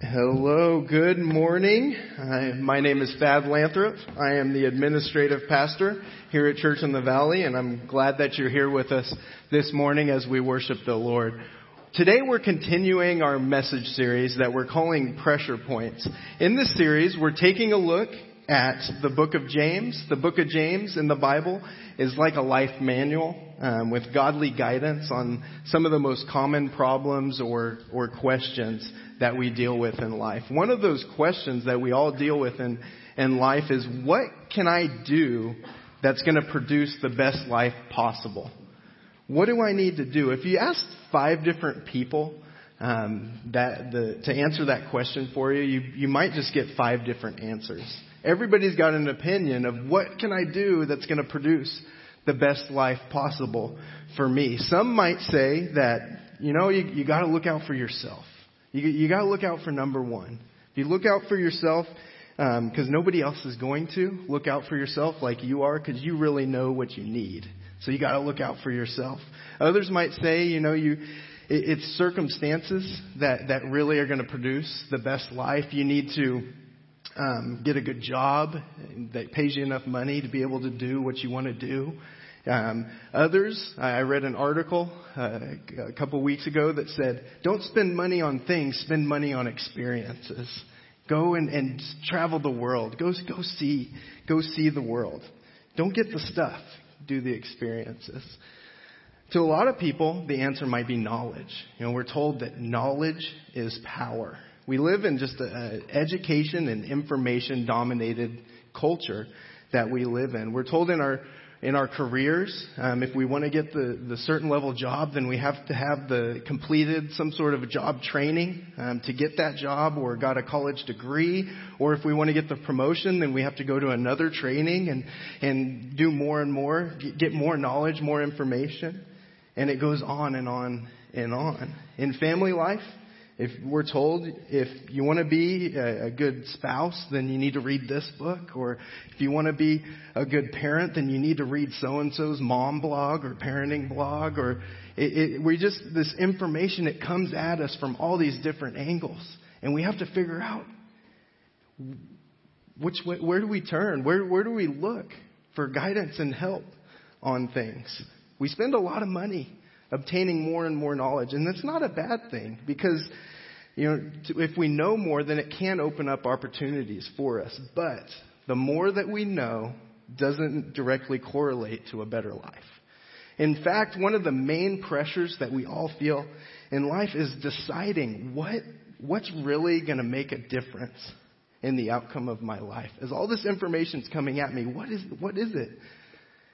Hello, good morning. I, my name is Thad Lathrop. I am the administrative pastor here at Church in the Valley, and I'm glad that you're here with us this morning as we worship the Lord. Today we're continuing our message series that we're calling Pressure Points. In this series, we're taking a look at the book of James. The book of James in the Bible is like a life manual um, with godly guidance on some of the most common problems or, or questions that we deal with in life. One of those questions that we all deal with in, in life is what can I do that's going to produce the best life possible? What do I need to do? If you ask five different people um, that the, to answer that question for you, you, you might just get five different answers. Everybody's got an opinion of what can I do that's going to produce the best life possible for me. Some might say that, you know, you, you got to look out for yourself. You, you got to look out for number one. If you look out for yourself, because um, nobody else is going to look out for yourself like you are, because you really know what you need. So you got to look out for yourself. Others might say, you know, you it's circumstances that that really are going to produce the best life. You need to um, get a good job that pays you enough money to be able to do what you want to do. Um, others, I read an article uh, a couple weeks ago that said, "Don't spend money on things; spend money on experiences. Go and, and travel the world. Go go see go see the world. Don't get the stuff. Do the experiences." To a lot of people, the answer might be knowledge. You know, we're told that knowledge is power. We live in just an education and information dominated culture that we live in. We're told in our in our careers, um, if we want to get the, the certain level job, then we have to have the completed some sort of job training um, to get that job, or got a college degree. Or if we want to get the promotion, then we have to go to another training and and do more and more, get more knowledge, more information, and it goes on and on and on. In family life, if we're told if you want to be a, good spouse, then you need to read this book, or if you want to be a good parent, then you need to read so and so's mom blog or parenting blog, or it, it, we just this information it comes at us from all these different angles, and we have to figure out which way, where do we turn, where where do we look for guidance and help on things. We spend a lot of money obtaining more and more knowledge. And that's not a bad thing because, you know, if we know more, then it can open up opportunities for us. But the more that we know doesn't directly correlate to a better life. In fact, one of the main pressures that we all feel in life is deciding what, what's really going to make a difference in the outcome of my life. As all this information is coming at me, what is, what is it?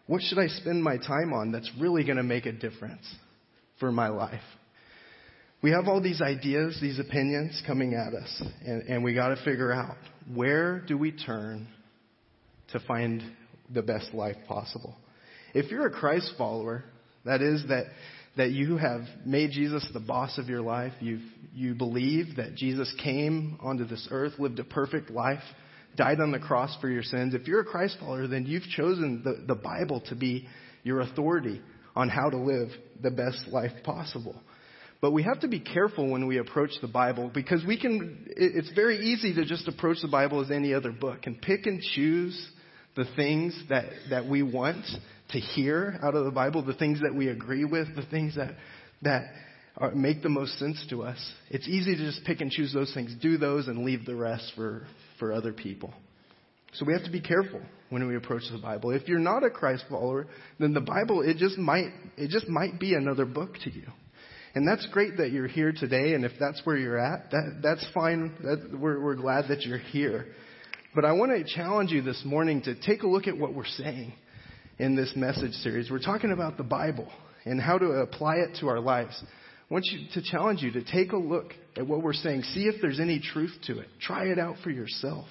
What should I spend my time on that's really going to make a difference? For my life. We have all these ideas, these opinions coming at us, and, and we got to figure out where do we turn to find the best life possible. If you're a Christ follower, that is that that you have made Jesus the boss of your life. You you believe that Jesus came onto this earth, lived a perfect life, died on the cross for your sins. If you're a Christ follower, then you've chosen the, the Bible to be your authority on how to live the best life possible. But we have to be careful when we approach the Bible because we can, it's very easy to just approach the Bible as any other book and pick and choose the things that, that we want to hear out of the Bible, the things that we agree with, the things that, that are, make the most sense to us. It's easy to just pick and choose those things, do those, and leave the rest for, for other people. So we have to be careful when we approach the Bible. If you're not a Christ follower, then the Bible it just might it just might be another book to you. And that's great that you're here today, and if that's where you're at, that, that's fine. That, we're, we're glad that you're here. But I want to challenge you this morning to take a look at what we're saying in this message series. We're talking about the Bible and how to apply it to our lives. I want you to challenge you to take a look at what we're saying. See if there's any truth to it. Try it out for yourself.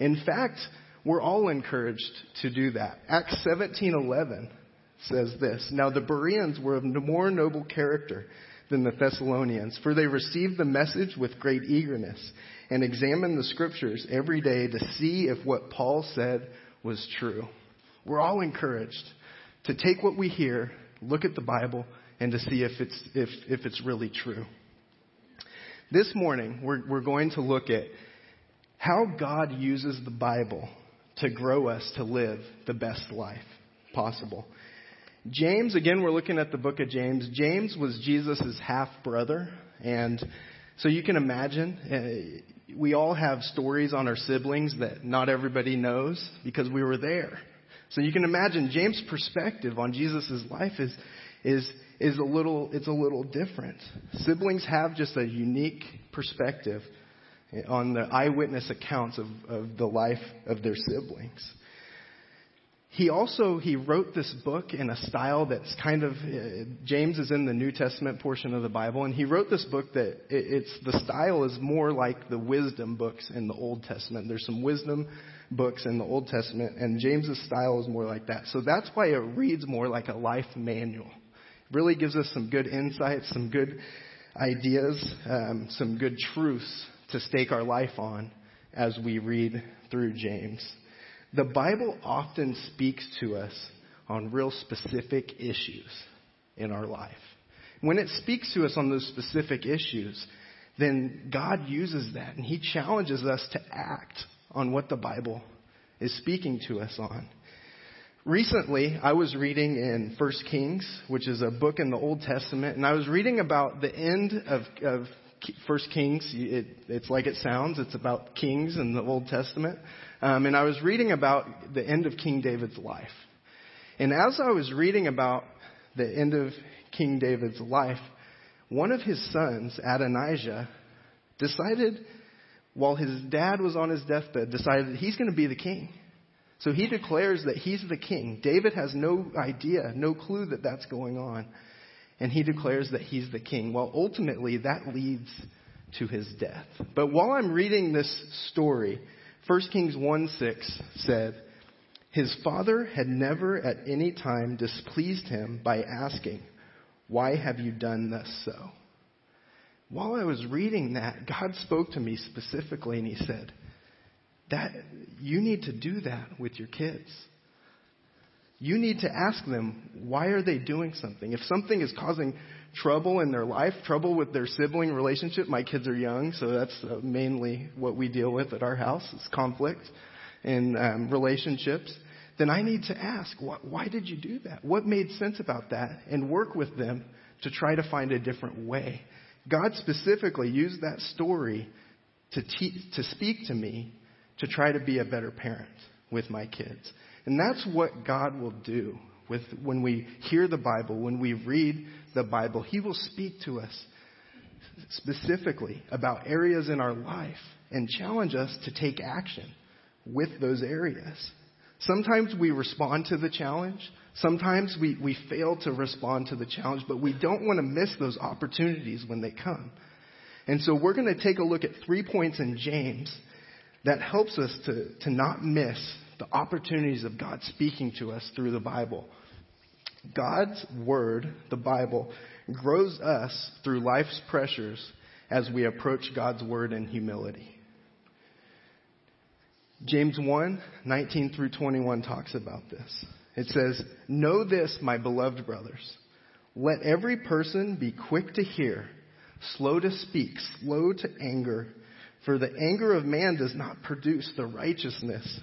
In fact, we're all encouraged to do that. Acts 17:11 says this. Now the Bereans were of more noble character than the Thessalonians, for they received the message with great eagerness and examined the scriptures every day to see if what Paul said was true. We're all encouraged to take what we hear, look at the Bible, and to see if it's, if, if it's really true. This morning, we're, we're going to look at how God uses the Bible to grow us to live the best life possible. James, again, we're looking at the book of James. James was Jesus' half brother. And so you can imagine, uh, we all have stories on our siblings that not everybody knows because we were there. So you can imagine James' perspective on Jesus' life is, is, is a little, it's a little different. Siblings have just a unique perspective on the eyewitness accounts of, of the life of their siblings. He also he wrote this book in a style that's kind of uh, James is in the New Testament portion of the Bible, and he wrote this book that it, it's the style is more like the wisdom books in the Old Testament. There's some wisdom books in the Old Testament, and James's style is more like that. So that's why it reads more like a life manual. It really gives us some good insights, some good ideas, um, some good truths to stake our life on as we read through James. The Bible often speaks to us on real specific issues in our life. When it speaks to us on those specific issues, then God uses that and He challenges us to act on what the Bible is speaking to us on. Recently, I was reading in 1 Kings, which is a book in the Old Testament, and I was reading about the end of, of First Kings. It, it's like it sounds. It's about kings in the Old Testament. Um, and I was reading about the end of King David's life. And as I was reading about the end of King David's life, one of his sons, Adonijah, decided, while his dad was on his deathbed, decided he's going to be the king. So he declares that he's the king. David has no idea, no clue that that's going on. And he declares that he's the king. Well, ultimately, that leads to his death. But while I'm reading this story, 1 Kings 1 6 said, His father had never at any time displeased him by asking, Why have you done thus so? While I was reading that, God spoke to me specifically and He said, that you need to do that with your kids. You need to ask them, why are they doing something? If something is causing trouble in their life, trouble with their sibling relationship, my kids are young, so that's uh, mainly what we deal with at our house is conflict in um, relationships, then I need to ask, why did you do that? What made sense about that? And work with them to try to find a different way. God specifically used that story to, te- to speak to me to try to be a better parent with my kids. And that's what God will do with when we hear the Bible, when we read the Bible. He will speak to us specifically about areas in our life and challenge us to take action with those areas. Sometimes we respond to the challenge. Sometimes we, we fail to respond to the challenge, but we don't want to miss those opportunities when they come. And so we're going to take a look at three points in James that helps us to, to not miss the opportunities of God speaking to us through the Bible. God's Word, the Bible, grows us through life's pressures as we approach God's Word in humility. James 1 19 through 21 talks about this. It says, Know this, my beloved brothers. Let every person be quick to hear, slow to speak, slow to anger for the anger of man does not produce the righteousness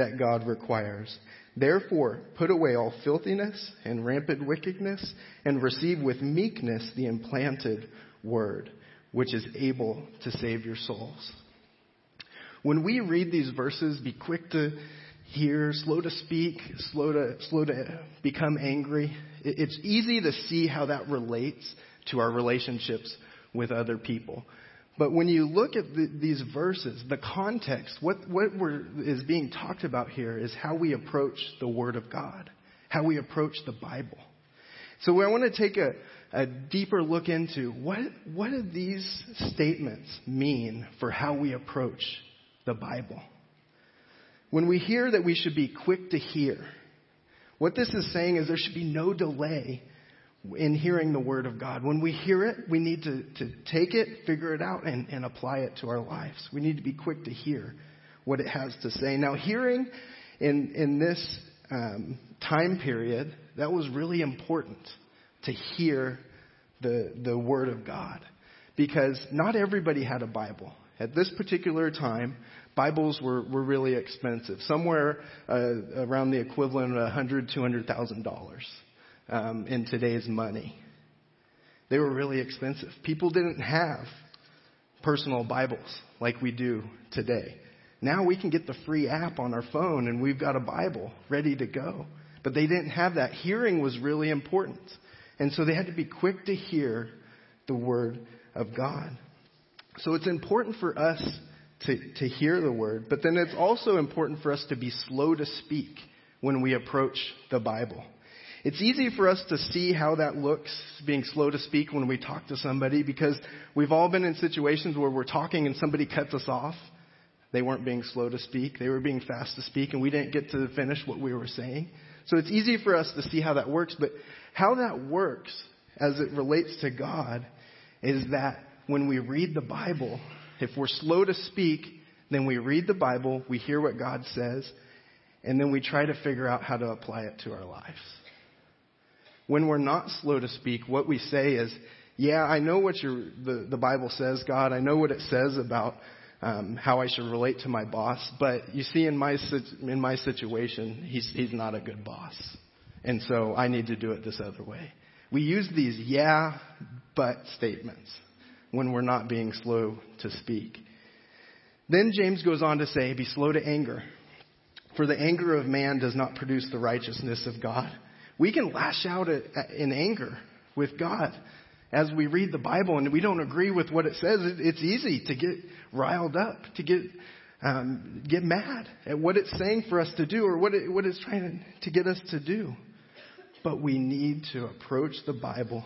that God requires. Therefore, put away all filthiness and rampant wickedness, and receive with meekness the implanted word, which is able to save your souls. When we read these verses, be quick to hear, slow to speak, slow to, slow to become angry. It's easy to see how that relates to our relationships with other people. But when you look at the, these verses, the context, what, what is being talked about here is how we approach the Word of God, how we approach the Bible. So I want to take a, a deeper look into what, what do these statements mean for how we approach the Bible. When we hear that we should be quick to hear, what this is saying is there should be no delay in hearing the Word of God. When we hear it, we need to, to take it, figure it out, and, and apply it to our lives. We need to be quick to hear what it has to say. Now, hearing in, in this um, time period, that was really important to hear the, the Word of God. because not everybody had a Bible. At this particular time, Bibles were, were really expensive, somewhere uh, around the equivalent of $100,000, $200,000 um, in today's money. They were really expensive. People didn't have personal Bibles like we do today. Now we can get the free app on our phone and we've got a Bible ready to go. But they didn't have that. Hearing was really important. And so they had to be quick to hear the Word of God. So it's important for us to, to hear the Word, but then it's also important for us to be slow to speak when we approach the Bible. It's easy for us to see how that looks, being slow to speak when we talk to somebody, because we've all been in situations where we're talking and somebody cuts us off. They weren't being slow to speak, they were being fast to speak, and we didn't get to finish what we were saying. So it's easy for us to see how that works, but how that works as it relates to God is that when we read the Bible, if we're slow to speak, then we read the Bible, we hear what God says, and then we try to figure out how to apply it to our lives. When we're not slow to speak, what we say is, yeah, I know what the, the Bible says, God. I know what it says about um, how I should relate to my boss. But you see, in my in my situation, he's he's not a good boss, and so I need to do it this other way. We use these yeah, but statements when we're not being slow to speak. Then James goes on to say, "Be slow to anger, for the anger of man does not produce the righteousness of God." We can lash out in anger with God as we read the Bible and we don't agree with what it says. It's easy to get riled up, to get um, get mad at what it's saying for us to do or what, it, what it's trying to, to get us to do. But we need to approach the Bible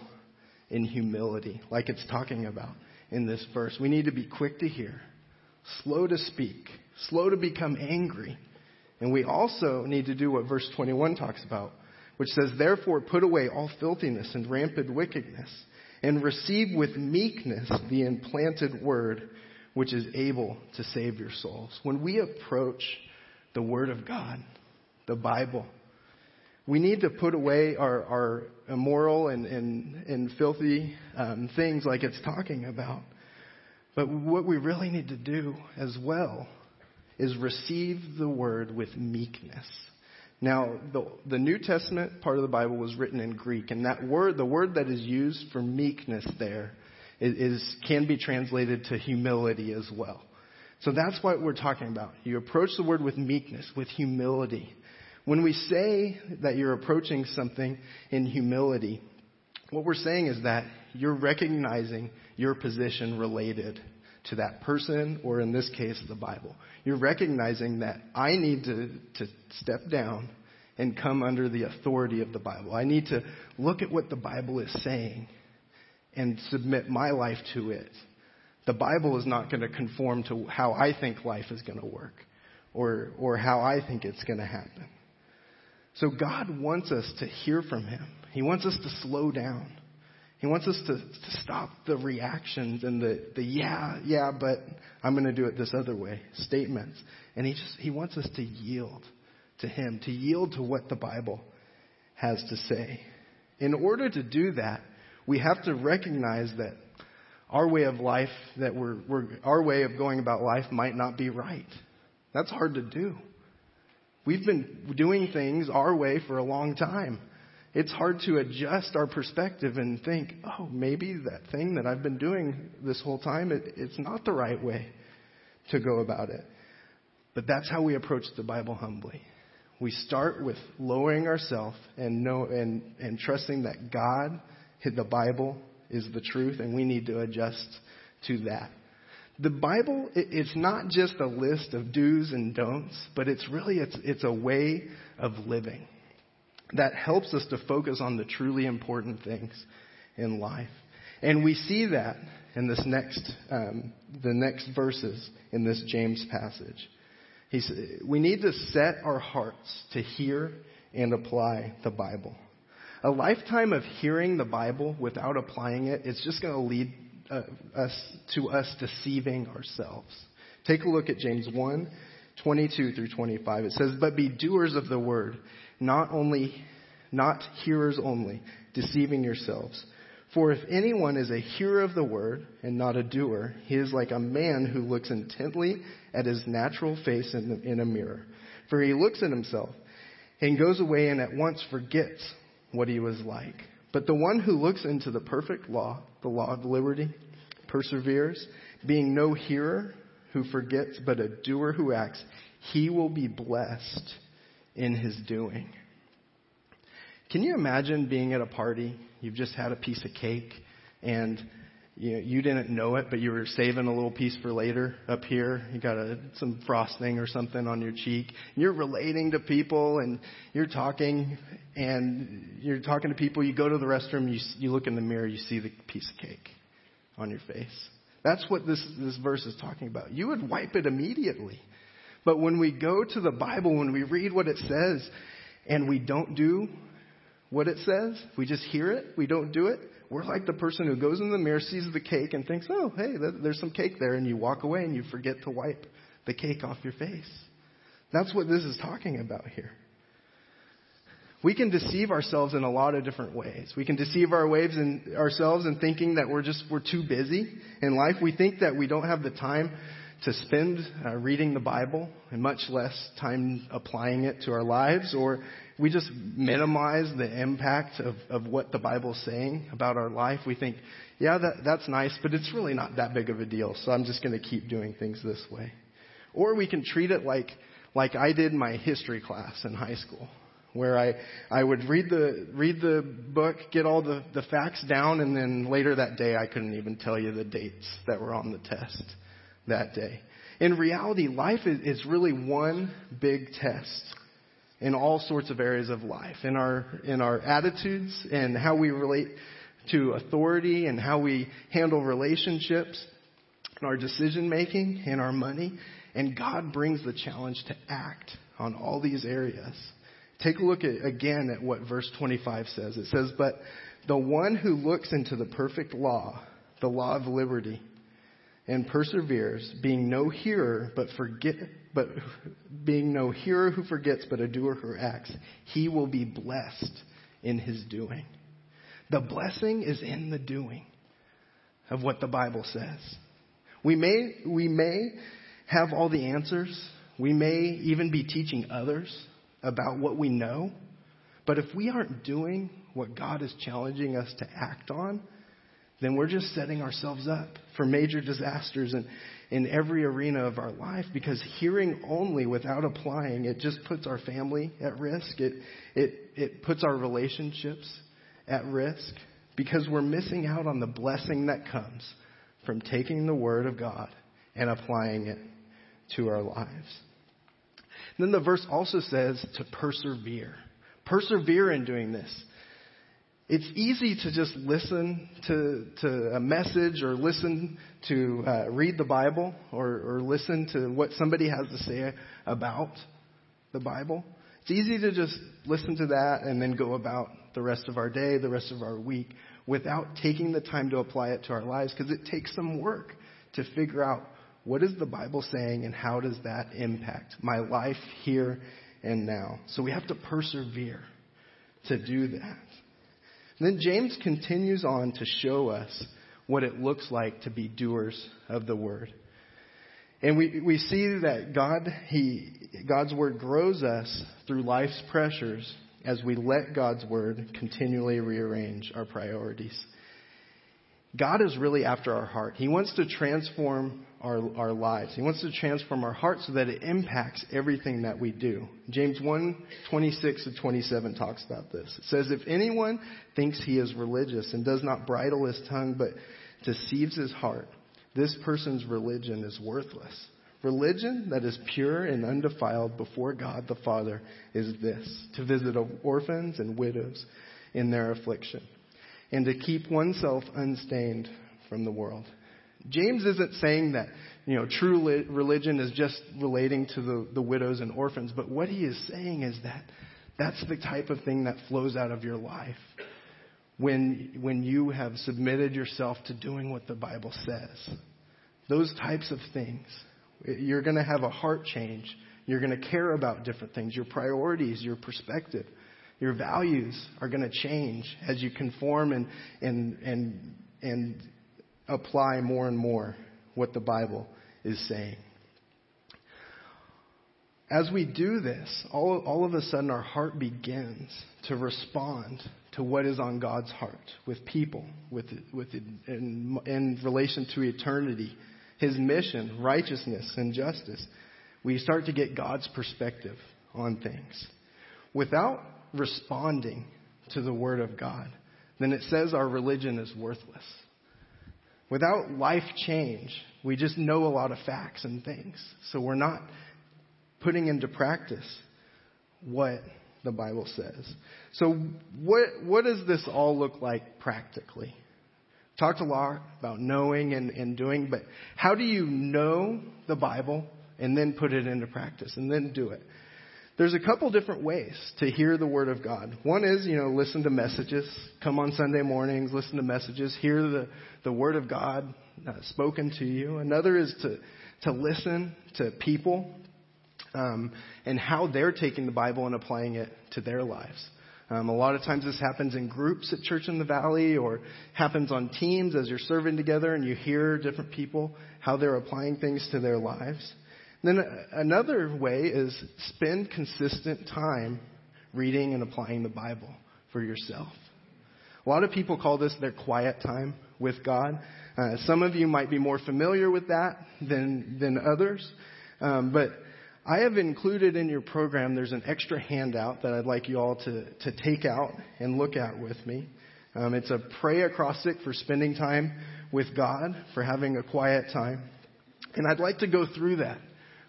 in humility, like it's talking about in this verse. We need to be quick to hear, slow to speak, slow to become angry. And we also need to do what verse 21 talks about which says, Therefore put away all filthiness and rampant wickedness, and receive with meekness the implanted word, which is able to save your souls. When we approach the Word of God, the Bible, we need to put away our, our immoral and, and, and filthy um, things like it's talking about. But what we really need to do as well is receive the word with meekness. Now, the, the New Testament part of the Bible was written in Greek, and that word, the word that is used for meekness there, is, is can be translated to humility as well. So that's what we're talking about. You approach the word with meekness, with humility. When we say that you're approaching something in humility, what we're saying is that you're recognizing your position related to that person, or in this case, the Bible. You're recognizing that I need to, to step down and come under the authority of the Bible. I need to look at what the Bible is saying and submit my life to it. The Bible is not going to conform to how I think life is going to work or, or how I think it's going to happen. So God wants us to hear from Him. He wants us to slow down. He wants us to, to stop the reactions and the, the yeah, yeah, but I'm going to do it this other way statements. And he just, he wants us to yield to him, to yield to what the Bible has to say. In order to do that, we have to recognize that our way of life, that we're, we're, our way of going about life might not be right. That's hard to do. We've been doing things our way for a long time it's hard to adjust our perspective and think, oh, maybe that thing that I've been doing this whole time, it, it's not the right way to go about it. But that's how we approach the Bible humbly. We start with lowering ourselves and know and, and trusting that God, the Bible, is the truth, and we need to adjust to that. The Bible, it's not just a list of do's and don'ts, but it's really it's, it's a way of living that helps us to focus on the truly important things in life. And we see that in this next, um, the next verses in this James passage. He's, we need to set our hearts to hear and apply the Bible. A lifetime of hearing the Bible without applying it is just going to lead uh, us to us deceiving ourselves. Take a look at James 1, 22 through 25. It says, But be doers of the word not only, not hearers only, deceiving yourselves. For if anyone is a hearer of the word and not a doer, he is like a man who looks intently at his natural face in, in a mirror. For he looks at himself and goes away and at once forgets what he was like. But the one who looks into the perfect law, the law of liberty, perseveres, being no hearer who forgets, but a doer who acts, he will be blessed in his doing. Can you imagine being at a party? You've just had a piece of cake and you, you didn't know it, but you were saving a little piece for later up here. You got a, some frosting or something on your cheek. You're relating to people and you're talking and you're talking to people. You go to the restroom, you, you look in the mirror, you see the piece of cake on your face. That's what this, this verse is talking about. You would wipe it immediately. But when we go to the Bible, when we read what it says, and we don't do what it says, we just hear it, we don't do it, we're like the person who goes in the mirror, sees the cake, and thinks, oh, hey, there's some cake there, and you walk away and you forget to wipe the cake off your face. That's what this is talking about here. We can deceive ourselves in a lot of different ways. We can deceive our waves ourselves in thinking that we're just we're too busy in life. We think that we don't have the time to spend uh, reading the Bible and much less time applying it to our lives, or we just minimize the impact of, of what the Bible's saying about our life. We think, yeah, that, that's nice, but it's really not that big of a deal, so I'm just going to keep doing things this way. Or we can treat it like, like I did my history class in high school where I, I would read the, read the book, get all the, the facts down, and then later that day I couldn't even tell you the dates that were on the test that day. In reality, life is, really one big test in all sorts of areas of life. In our, in our attitudes and how we relate to authority and how we handle relationships, our decision making, and our money. And God brings the challenge to act on all these areas. Take a look at, again at what verse 25 says. It says, But the one who looks into the perfect law, the law of liberty, and perseveres, being no hearer, but forget, but being no hearer who forgets, but a doer who acts, he will be blessed in his doing. The blessing is in the doing of what the Bible says. We may, we may have all the answers. We may even be teaching others about what we know. But if we aren't doing what God is challenging us to act on, then we're just setting ourselves up for major disasters in, in every arena of our life because hearing only without applying, it just puts our family at risk. It, it, it puts our relationships at risk because we're missing out on the blessing that comes from taking the Word of God and applying it to our lives. Then the verse also says to persevere. Persevere in doing this. It's easy to just listen to, to a message or listen to uh, read the Bible or, or listen to what somebody has to say about the Bible. It's easy to just listen to that and then go about the rest of our day, the rest of our week, without taking the time to apply it to our lives because it takes some work to figure out what is the Bible saying and how does that impact my life here and now? So we have to persevere to do that. And then James continues on to show us what it looks like to be doers of the word. And we, we see that God, he, God's word grows us through life's pressures as we let God's word continually rearrange our priorities. God is really after our heart. He wants to transform our, our lives. He wants to transform our heart so that it impacts everything that we do. James 1, 26 to 27 talks about this. It says, If anyone thinks he is religious and does not bridle his tongue but deceives his heart, this person's religion is worthless. Religion that is pure and undefiled before God the Father is this to visit orphans and widows in their affliction and to keep oneself unstained from the world. James isn't saying that, you know, true religion is just relating to the, the widows and orphans, but what he is saying is that that's the type of thing that flows out of your life when, when you have submitted yourself to doing what the Bible says. Those types of things. You're going to have a heart change. You're going to care about different things, your priorities, your perspective. Your values are going to change as you conform and, and, and, and apply more and more what the Bible is saying. As we do this, all, all of a sudden our heart begins to respond to what is on God's heart with people, with, with, in, in relation to eternity, His mission, righteousness, and justice. We start to get God's perspective on things. Without responding to the Word of God, then it says our religion is worthless. Without life change, we just know a lot of facts and things. So we're not putting into practice what the Bible says. So what, what does this all look like practically? Talked a lot about knowing and, and doing, but how do you know the Bible and then put it into practice and then do it? There's a couple different ways to hear the Word of God. One is, you know, listen to messages. Come on Sunday mornings, listen to messages, hear the, the Word of God uh, spoken to you. Another is to, to listen to people um, and how they're taking the Bible and applying it to their lives. Um, a lot of times this happens in groups at Church in the Valley or happens on teams as you're serving together and you hear different people, how they're applying things to their lives. Then another way is spend consistent time reading and applying the Bible for yourself. A lot of people call this their quiet time with God. Uh, some of you might be more familiar with that than, than others. Um, but I have included in your program, there's an extra handout that I'd like you all to, to take out and look at with me. Um, it's a pray acrostic for spending time with God, for having a quiet time. And I'd like to go through that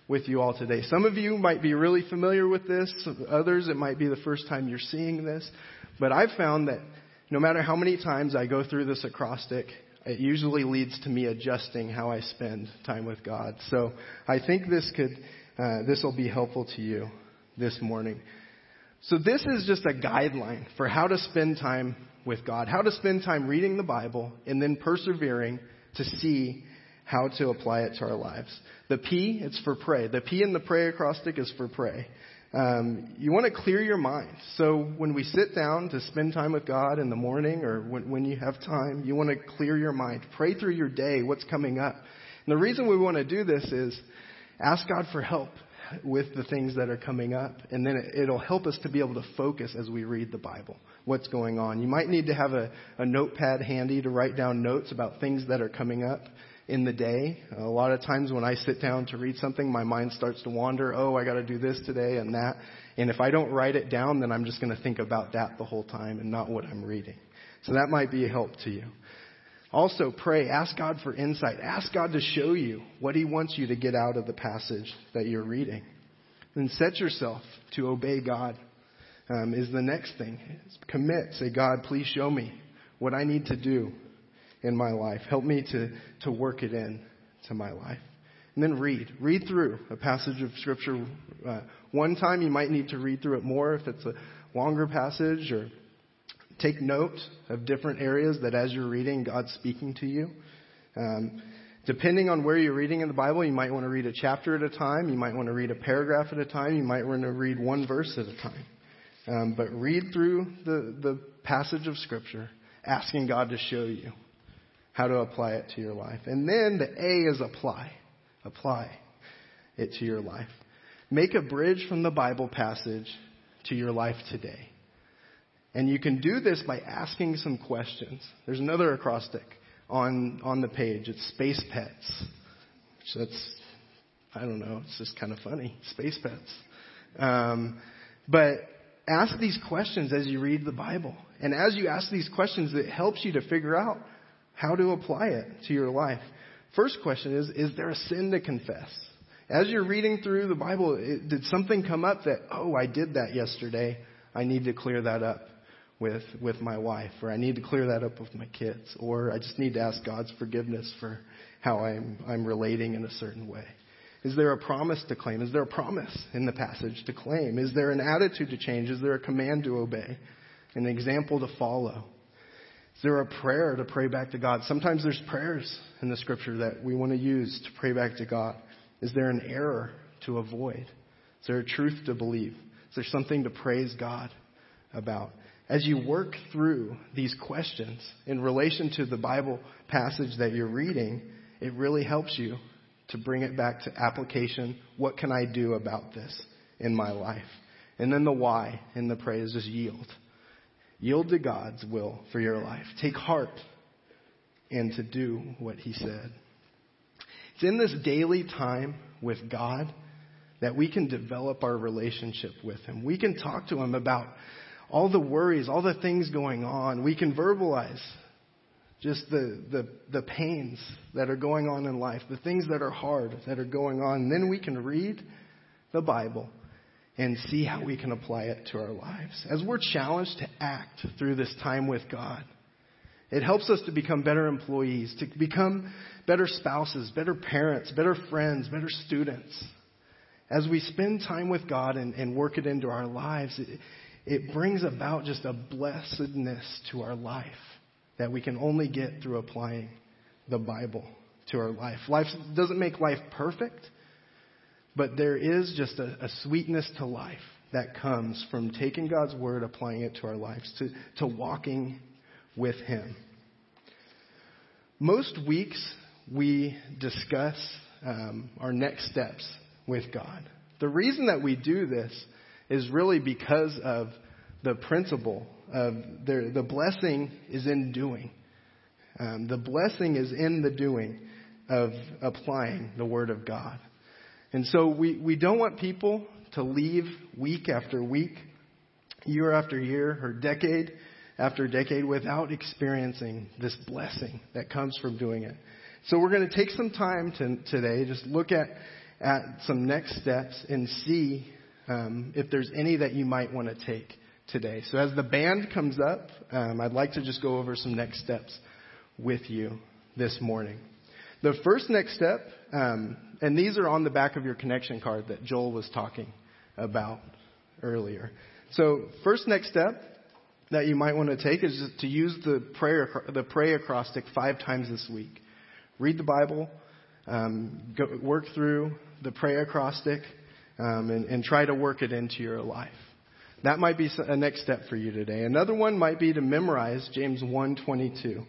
with you all today. Some of you might be really familiar with this, others, it might be the first time you're seeing this. But I've found that no matter how many times I go through this acrostic, it usually leads to me adjusting how I spend time with God. So I think this could uh, this will be helpful to you this morning. So, this is just a guideline for how to spend time with God, how to spend time reading the Bible, and then persevering to see how to apply it to our lives. The P, it's for pray. The P in the pray acrostic is for pray. Um, you want to clear your mind. So when we sit down to spend time with God in the morning or when, when you have time, you want to clear your mind. Pray through your day, what's coming up. And the reason we want to do this is Ask God for help with the things that are coming up, and then it'll help us to be able to focus as we read the Bible. What's going on? You might need to have a, a notepad handy to write down notes about things that are coming up in the day. A lot of times when I sit down to read something, my mind starts to wander. Oh, I got to do this today and that. And if I don't write it down, then I'm just going to think about that the whole time and not what I'm reading. So that might be a help to you. Also, pray. Ask God for insight. Ask God to show you what He wants you to get out of the passage that you're reading. Then set yourself to obey God, um, is the next thing. Commit. Say, God, please show me what I need to do in my life. Help me to, to work it in to my life. And then read. Read through a passage of Scripture. Uh, one time you might need to read through it more if it's a longer passage or Take note of different areas that as you're reading, God's speaking to you. Um, depending on where you're reading in the Bible, you might want to read a chapter at a time. You might want to read a paragraph at a time. You might want to read one verse at a time. Um, but read through the, the passage of Scripture, asking God to show you how to apply it to your life. And then the A is apply. Apply it to your life. Make a bridge from the Bible passage to your life today. And you can do this by asking some questions. There's another acrostic on, on the page. It's space pets. Which that's, I don't know, it's just kind of funny. Space pets. Um, but ask these questions as you read the Bible. And as you ask these questions, it helps you to figure out how to apply it to your life. First question is, is there a sin to confess? As you're reading through the Bible, it, did something come up that, oh, I did that yesterday. I need to clear that up with with my wife, or I need to clear that up with my kids, or I just need to ask God's forgiveness for how I'm I'm relating in a certain way. Is there a promise to claim? Is there a promise in the passage to claim? Is there an attitude to change? Is there a command to obey? An example to follow? Is there a prayer to pray back to God? Sometimes there's prayers in the scripture that we want to use to pray back to God. Is there an error to avoid? Is there a truth to believe? Is there something to praise God about. As you work through these questions in relation to the Bible passage that you're reading, it really helps you to bring it back to application. What can I do about this in my life? And then the why in the praise is yield. Yield to God's will for your life. Take heart and to do what He said. It's in this daily time with God that we can develop our relationship with Him. We can talk to Him about all the worries, all the things going on. We can verbalize just the, the, the pains that are going on in life, the things that are hard that are going on. And then we can read the Bible and see how we can apply it to our lives. As we're challenged to act through this time with God, it helps us to become better employees, to become better spouses, better parents, better friends, better students. As we spend time with God and, and work it into our lives, it, it brings about just a blessedness to our life that we can only get through applying the Bible to our life. Life doesn't make life perfect, but there is just a, a sweetness to life that comes from taking God's word, applying it to our lives, to, to walking with Him. Most weeks we discuss um, our next steps with God. The reason that we do this is really because of the principle of the, the blessing is in doing. Um, the blessing is in the doing of applying the Word of God. And so we, we don't want people to leave week after week, year after year, or decade after decade without experiencing this blessing that comes from doing it. So we're going to take some time to, today, just look at, at some next steps and see um, if there's any that you might want to take today. So as the band comes up, um, I'd like to just go over some next steps with you this morning. The first next step, um, and these are on the back of your connection card that Joel was talking about earlier. So first next step that you might want to take is to use the prayer, the pray acrostic five times this week. Read the Bible, um, go, work through the pray acrostic, um, and, and try to work it into your life. That might be a next step for you today. Another one might be to memorize James 1:22.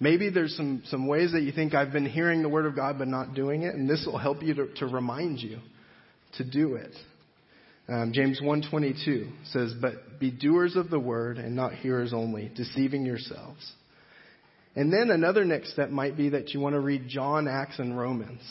Maybe there's some, some ways that you think I've been hearing the Word of God but not doing it, and this will help you to, to remind you to do it. Um, James 1:22 says, "But be doers of the word and not hearers only, deceiving yourselves." And then another next step might be that you want to read John, Acts, and Romans.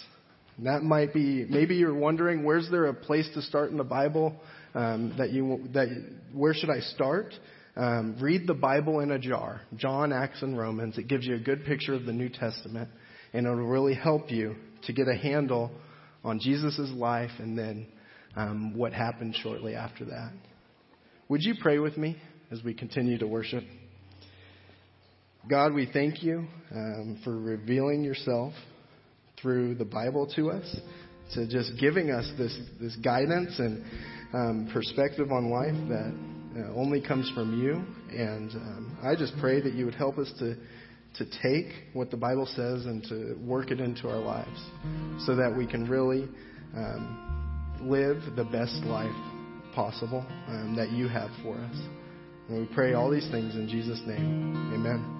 That might be maybe you're wondering where's there a place to start in the Bible um, that you that where should I start? Um, read the Bible in a jar, John, Acts, and Romans. It gives you a good picture of the New Testament, and it'll really help you to get a handle on Jesus' life and then um, what happened shortly after that. Would you pray with me as we continue to worship? God, we thank you um, for revealing yourself through the Bible to us, to just giving us this, this guidance and um, perspective on life that uh, only comes from you. And um, I just pray that you would help us to, to take what the Bible says and to work it into our lives so that we can really um, live the best life possible um, that you have for us. And we pray all these things in Jesus' name. Amen.